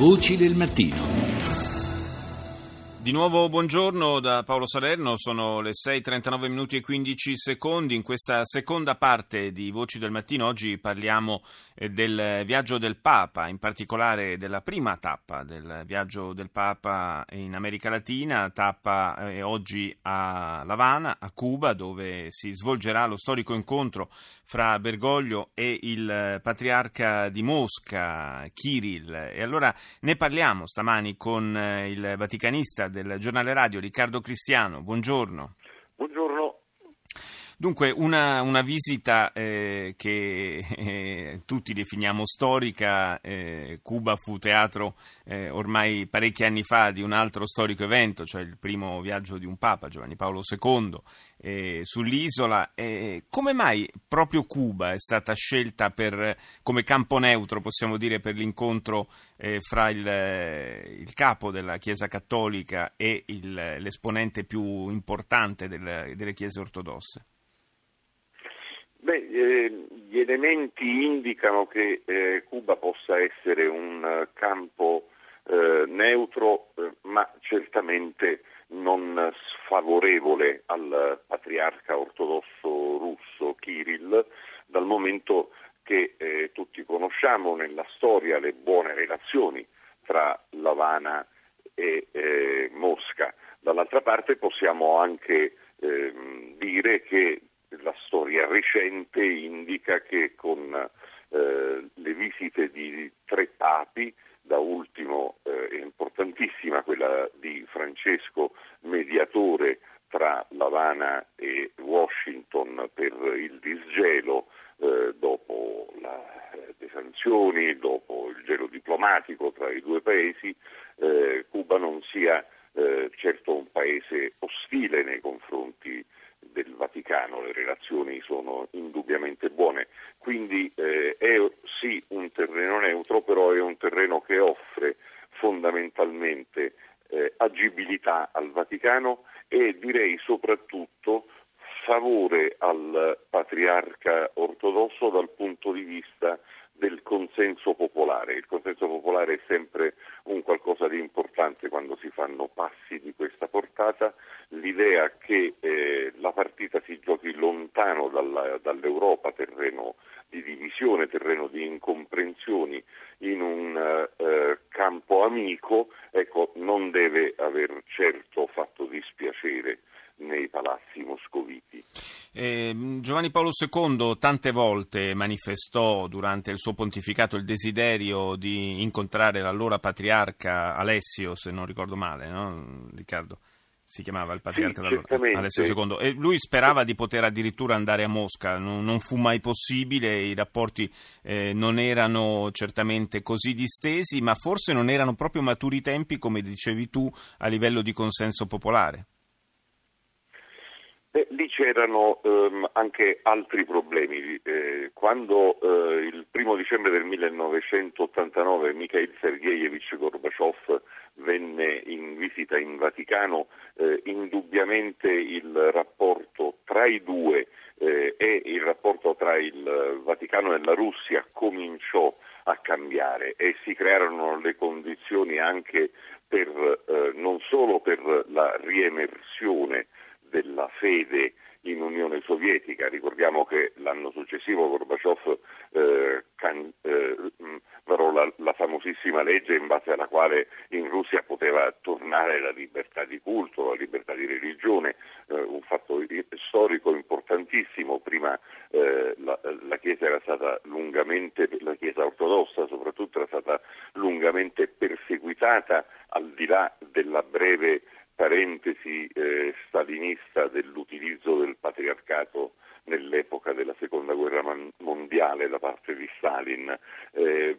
Voci del mattino. Di nuovo buongiorno da Paolo Salerno, sono le 6.39 minuti e 15 secondi. In questa seconda parte di Voci del Mattino oggi parliamo eh, del viaggio del Papa, in particolare della prima tappa del viaggio del Papa in America Latina, tappa eh, oggi a La Habana, a Cuba, dove si svolgerà lo storico incontro fra Bergoglio e il patriarca di Mosca, Kirill. E allora ne parliamo stamani con eh, il vaticanista del giornale radio Riccardo Cristiano. Buongiorno. Buongiorno. Dunque, una, una visita eh, che eh, tutti definiamo storica, eh, Cuba fu teatro eh, ormai parecchi anni fa di un altro storico evento, cioè il primo viaggio di un Papa, Giovanni Paolo II, eh, sull'isola. come mai proprio Cuba è stata scelta per, come campo neutro, possiamo dire, per l'incontro eh, fra il, il, capo della Chiesa Cattolica e il, l'esponente più importante del, delle Chiese ortodosse? Beh, eh, gli elementi indicano che eh, Cuba possa essere un uh, campo eh, neutro, eh, ma certamente non sfavorevole al patriarca ortodosso russo Kirill, dal momento che eh, tutti conosciamo nella storia le buone relazioni tra L'Havana e eh, Mosca. Dall'altra parte possiamo anche ehm, dire che la storia recente indica che con eh, le visite di tre papi, da ultimo eh, importantissima quella di Francesco, mediatore tra L'Havana e Washington per il disgelo eh, dopo la, eh, le sanzioni, dopo il gelo diplomatico tra i due paesi, eh, Cuba non sia eh, certo un paese ostile nei confronti del Vaticano, le relazioni sono indubbiamente buone, quindi eh, è sì un terreno neutro, però è un terreno che offre fondamentalmente eh, agibilità al Vaticano e direi soprattutto favore al patriarca ortodosso dal punto di vista del consenso popolare. Il consenso popolare è sempre un qualcosa di importante quando si fanno passi di questa portata. L'idea che eh, la partita si giochi lontano dalla, dall'Europa, terreno di divisione, terreno di incomprensioni, in un eh, campo amico, ecco, non deve aver certo fatto dispiacere nei palazzi moscoviti. Eh, Giovanni Paolo II tante volte manifestò durante il suo pontificato il desiderio di incontrare l'allora patriarca Alessio, se non ricordo male, no? Riccardo? Si chiamava il patriarca sì, d'allora, Alessio II. E lui sperava di poter addirittura andare a Mosca, non, non fu mai possibile, i rapporti eh, non erano certamente così distesi, ma forse non erano proprio maturi i tempi, come dicevi tu, a livello di consenso popolare. Beh, lì c'erano ehm, anche altri problemi. Eh, quando eh, il primo dicembre del 1989 Mikhail Sergeyevich Gorbaciov venne in visita in Vaticano, eh, indubbiamente il rapporto tra i due eh, e il rapporto tra il Vaticano e la Russia cominciò a cambiare e si crearono le condizioni anche per, eh, non solo per la riemersione della fede in Unione Sovietica. Ricordiamo che l'anno successivo Gorbaciov eh, can, eh, varò la, la, famosissima legge in base alla quale in Russia poteva tornare la libertà di culto, la libertà di religione, eh, un fatto storico importantissimo. Prima eh, la, la, Chiesa era stata lungamente, la Chiesa ortodossa soprattutto era stata lungamente perseguitata al di là della breve parentesi eh, stalinista dell'utilizzo del patriarcato nell'epoca della seconda guerra mondiale da parte di Stalin, eh,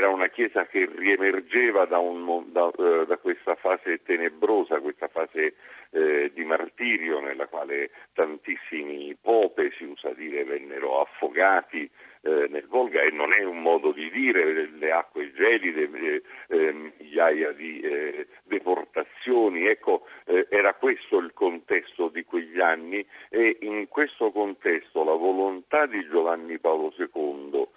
era una chiesa che riemergeva da, un, da, eh, da questa fase tenebrosa, questa fase eh, di martirio nella quale tantissimi pope, si usa dire, vennero affogati eh, nel Volga e non è un modo di dire, le acque gelide, eh, eh, migliaia di eh, deportazioni, ecco, era questo il contesto di quegli anni e in questo contesto la volontà di Giovanni Paolo II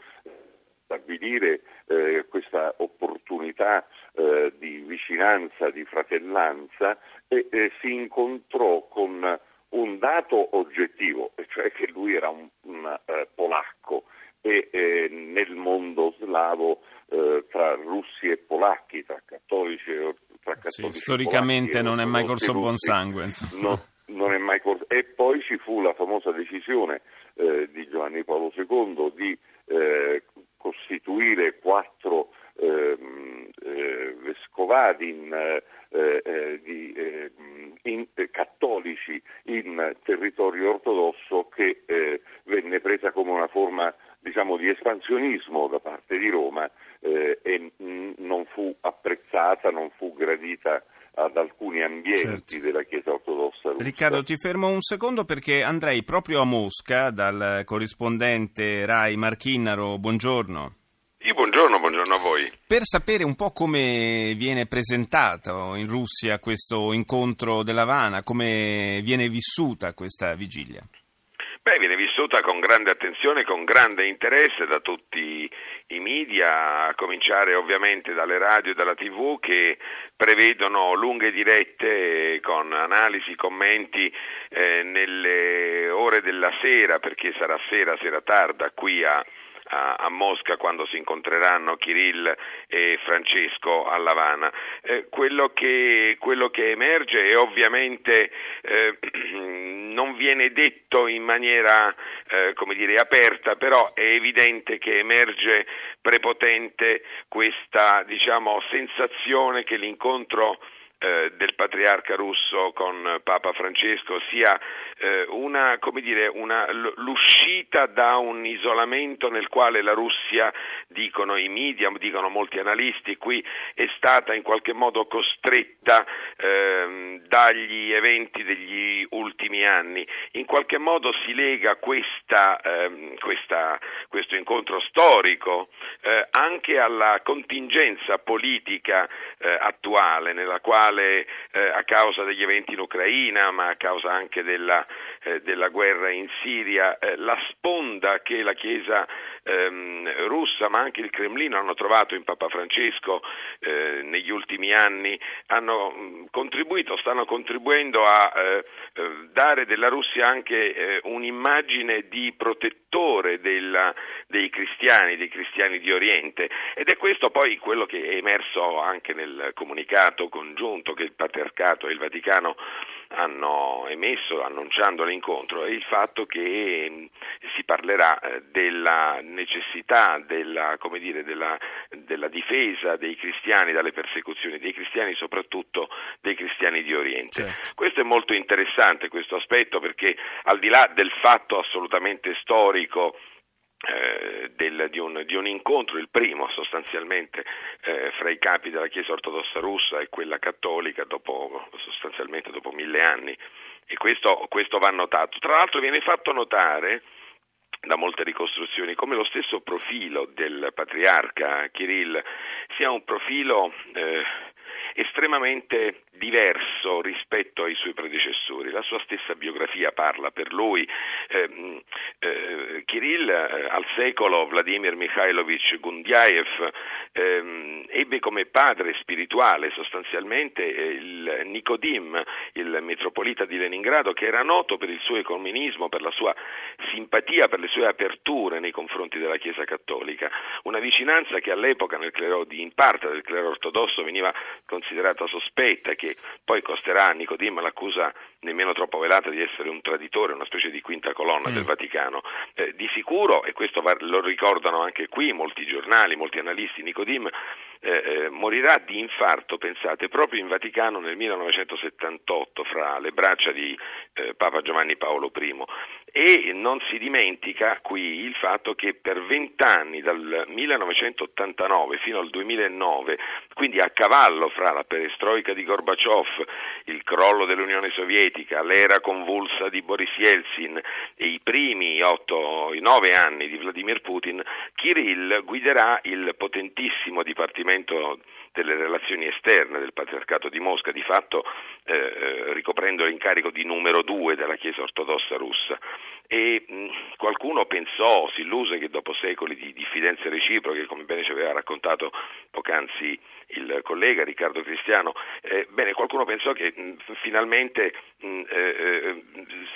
stabilire eh, questa opportunità eh, di vicinanza, di fratellanza e si incontrò con un dato oggettivo, cioè che lui era un, un uh, polacco e eh, nel mondo slavo eh, tra russi e polacchi, tra cattolici e tra cattolici sì, storicamente non è mai corso buon sangue. No, non è mai corso. E poi ci fu la famosa decisione eh, di Giovanni Paolo II di eh, costituire quattro ehm, eh, vescovadi in, eh, di, in, cattolici in territorio ortodosso che venne presa come una forma diciamo, di espansionismo da parte di Roma eh, e non fu apprezzata, non fu gradita ad alcuni ambienti certo. della Chiesa ortodossa russa. Riccardo, ti fermo un secondo perché andrei proprio a Mosca dal corrispondente Rai Marchinnaro. Buongiorno. Sì, buongiorno, buongiorno a voi. Per sapere un po' come viene presentato in Russia questo incontro dell'Havana, come viene vissuta questa vigilia. Beh, viene vissuta con grande attenzione, con grande interesse da tutti i media, a cominciare ovviamente dalle radio e dalla tv che prevedono lunghe dirette con analisi, commenti eh, nelle ore della sera, perché sarà sera, sera tarda qui a a, a, Mosca quando si incontreranno Kirill e Francesco a Lavana. Eh, quello, che, quello, che, emerge è ovviamente eh, non viene detto in maniera eh, come dire, aperta, però è evidente che emerge prepotente questa diciamo, sensazione che l'incontro eh, del patriarca russo con Papa Francesco sia eh, una, dire, una, l'uscita da un isolamento nel quale la Russia, dicono i media, dicono molti analisti, qui è stata in qualche modo costretta eh, dagli eventi degli ultimi anni. In qualche modo si lega questa, ehm, questa, questo incontro storico eh, anche alla contingenza politica eh, attuale nella quale quale eh, a causa degli eventi in Ucraina, ma a causa anche della, eh, della guerra in Siria, eh, la sponda che la Chiesa ehm, russa, ma anche il Cremlino hanno trovato in Papa Francesco eh, negli ultimi anni, hanno mm, contribuito, stanno contribuendo a eh, eh, dare della Russia anche un'immagine di protettore della, dei cristiani, dei cristiani di Oriente. Ed è questo poi quello che è emerso anche nel comunicato congiunto che il Patriarcato e il Vaticano hanno emesso annunciando l'incontro è il fatto che mm, si parlerà eh, della necessità della, dire, della, della, difesa dei cristiani dalle persecuzioni, dei cristiani soprattutto dei cristiani di Oriente. Certo. Questo è molto interessante questo aspetto perché al di là del fatto assolutamente storico del, di, un, di, un, incontro, il primo sostanzialmente eh, fra i capi della Chiesa ortodossa russa e quella cattolica dopo, sostanzialmente dopo mille anni e questo, questo va notato. Tra l'altro viene fatto notare da molte ricostruzioni come lo stesso profilo del patriarca Kirill sia un profilo eh, estremamente diverso rispetto ai suoi predecessori. La sua stessa biografia parla per lui. Eh, eh, Kirill eh, al secolo Vladimir Mikhailovich Gundyaev ehm, ebbe come padre spirituale sostanzialmente eh, il Nikodim, il metropolita di Leningrado, che era noto per il suo ecumenismo, per la sua simpatia, per le sue aperture nei confronti della Chiesa cattolica. Una vicinanza che all'epoca clero, in parte del clero ortodosso veniva considerata sospetta, che poi costerà a Nicodim l'accusa nemmeno troppo velata di essere un traditore, una specie di quinta colonna mm. del Vaticano. Eh, di sicuro, e questo va, lo ricordano anche qui molti giornali, molti analisti, Nicodim eh, eh, morirà di infarto, pensate, proprio in Vaticano nel 1978 fra le braccia di eh, Papa Giovanni Paolo I e non si dimentica qui il fatto che per vent'anni, dal 1989 fino al 2009, quindi a cavallo fra la perestroica di Gorbaciov, il crollo dell'Unione Sovietica, l'era convulsa di Boris Yeltsin e i primi otto, i nove anni di Vladimir Putin, Kirill guiderà il potentissimo Dipartimento delle relazioni esterne del Patriarcato di Mosca, di fatto eh, eh ricoprendo l'incarico di numero due della Chiesa ortodossa russa e mh, qualcuno pensò, si illuse che dopo secoli di diffidenze reciproche, come bene ci aveva raccontato poc'anzi il collega Riccardo Cristiano, eh, bene, qualcuno pensò che mh, finalmente mh, eh, eh,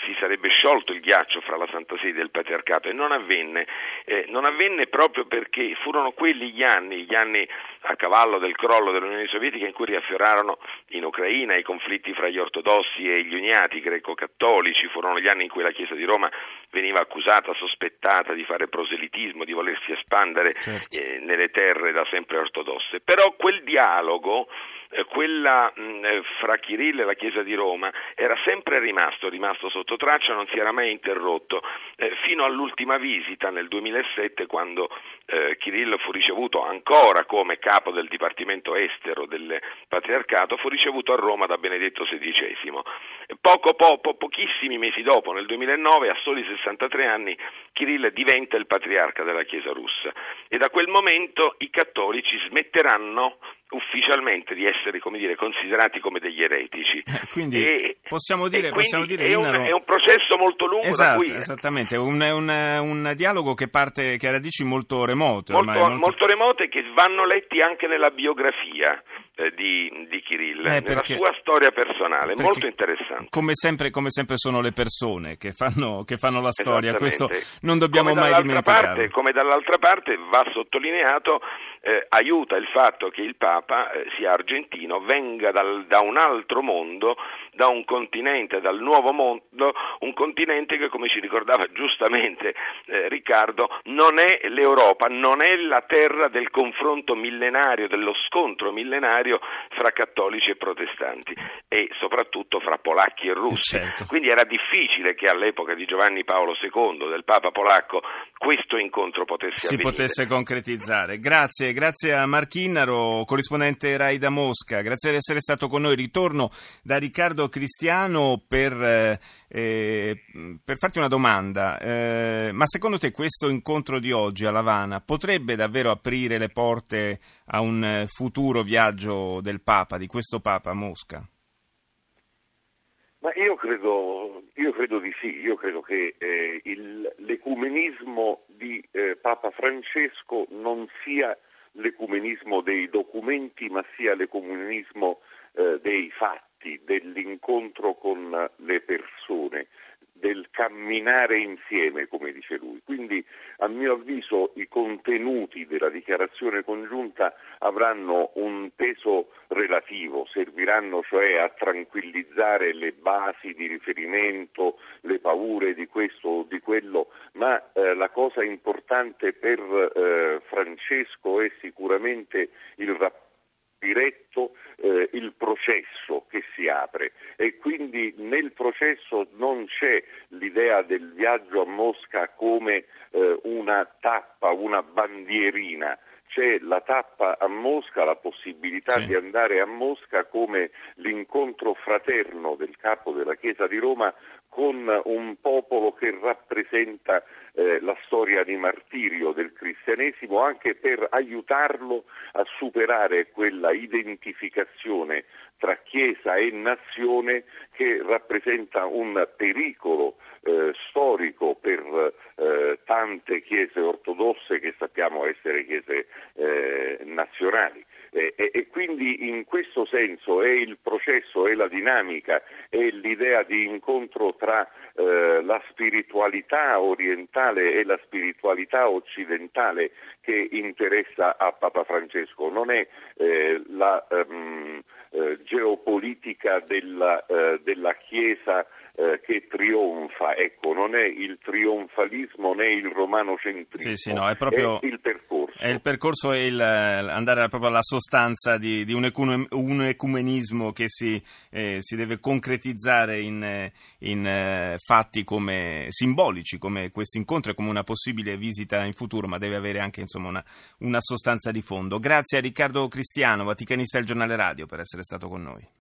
si sarebbe sciolto il ghiaccio fra la Santa Sede e il Patriarcato. E non avvenne, eh, non avvenne proprio perché furono quelli gli anni, gli anni a cavallo del crollo dell'Unione Sovietica in cui riaffiorarono in Ucraina i conflitti fra gli ortodossi e gli uniati greco-cattolici, furono gli anni in cui la Chiesa di Roma veniva accusata, sospettata di fare proselitismo, di volersi espandere certo. eh, nelle terre da sempre ortodosse. Però quel dialogo eh, quella mh, eh, fra Kirill e la Chiesa di Roma era sempre rimasto, rimasto sotto traccia, non si era mai interrotto, eh, fino all'ultima visita nel 2007 quando eh, Kirill fu ricevuto ancora come capo del Dipartimento Estero del Patriarcato, fu ricevuto a Roma da Benedetto XVI. Poco, poco, pochissimi mesi dopo, nel 2009, a soli 63 anni, Kirill diventa il patriarca della Chiesa russa e da quel momento i cattolici smetteranno ufficialmente di essere come dire, considerati come degli eretici. Eh, quindi e, possiamo dire, possiamo dire è, un, è, un, processo molto lungo esatto, da Esattamente, un, un, un, dialogo che parte, che ha radici molto remote. Molto, molto... molto remote che vanno letti anche nella biografia eh, di, di Kirill, eh, nella sua storia personale, molto interessante. Come sempre, come sempre, sono le persone che fanno, che fanno la storia, questo non dobbiamo mai dimenticare. come dall'altra parte va sottolineato, eh, aiuta il fatto che il Papa eh, sia argentino, venga dal, da un altro mondo, da un continente, dal nuovo mondo, un continente che come ci ricordava giustamente eh, Riccardo, non è l'Europa, non è la terra del confronto millenario, dello scontro millenario fra cattolici e protestanti e soprattutto fra polacchi e russi. Certo. Quindi era difficile che all'epoca di Giovanni Paolo II, del Papa polacco, questo incontro potesse si avvenire. potesse concretizzare. Grazie, grazie a Marchinnaro, corrispondente Rai da Mosca, grazie di essere stato con noi. Ritorno da Riccardo Cristiano per, eh, eh, per farti una domanda. Eh, ma secondo te questo incontro di oggi a Lavana potrebbe davvero aprire le porte a un futuro viaggio del Papa, di questo Papa a Mosca? Ma io credo, io credo, di sì, io credo che eh, il, l'ecumenismo di eh, Papa Francesco non sia l'ecumenismo dei documenti, ma sia l'ecumenismo eh, dei fatti, dell'incontro con le persone del camminare insieme, come dice lui. Quindi, a mio avviso, i contenuti della dichiarazione congiunta avranno un peso relativo, serviranno cioè a tranquillizzare le basi di riferimento, le paure di questo o di quello, ma eh, la cosa importante per eh, Francesco è sicuramente il rapporto diretto eh, il processo che si apre e quindi nel processo non c'è l'idea del viaggio a Mosca come eh, una tappa, una bandierina, c'è la tappa a Mosca, la possibilità sì. di andare a Mosca come l'incontro fraterno del capo della Chiesa di Roma con un popolo che rappresenta eh, la storia di martirio del cristianesimo anche per aiutarlo a superare quella identificazione tra Chiesa e nazione che rappresenta un pericolo eh, storico per eh, tante chiese ortodosse che sappiamo essere chiese eh, nazionali. E, e, quindi in questo senso è il processo, è la dinamica, è l'idea di incontro tra eh, la spiritualità orientale e la spiritualità occidentale che interessa a Papa Francesco, non è eh, la um, eh, geopolitica della, eh, della Chiesa eh, che trionfa, ecco, non è il trionfalismo né il romanocentrismo, sì, sì, no, è, proprio, è il percorso. È il percorso e il, andare proprio alla sostanza di, di un, ecum, un, ecumenismo che si, eh, si, deve concretizzare in, in eh, fatti come simbolici, come questo incontro e come una possibile visita in futuro, ma deve avere anche insomma, una, una sostanza di fondo. Grazie a Riccardo Cristiano, Vaticanista del Giornale Radio, per essere stato con noi.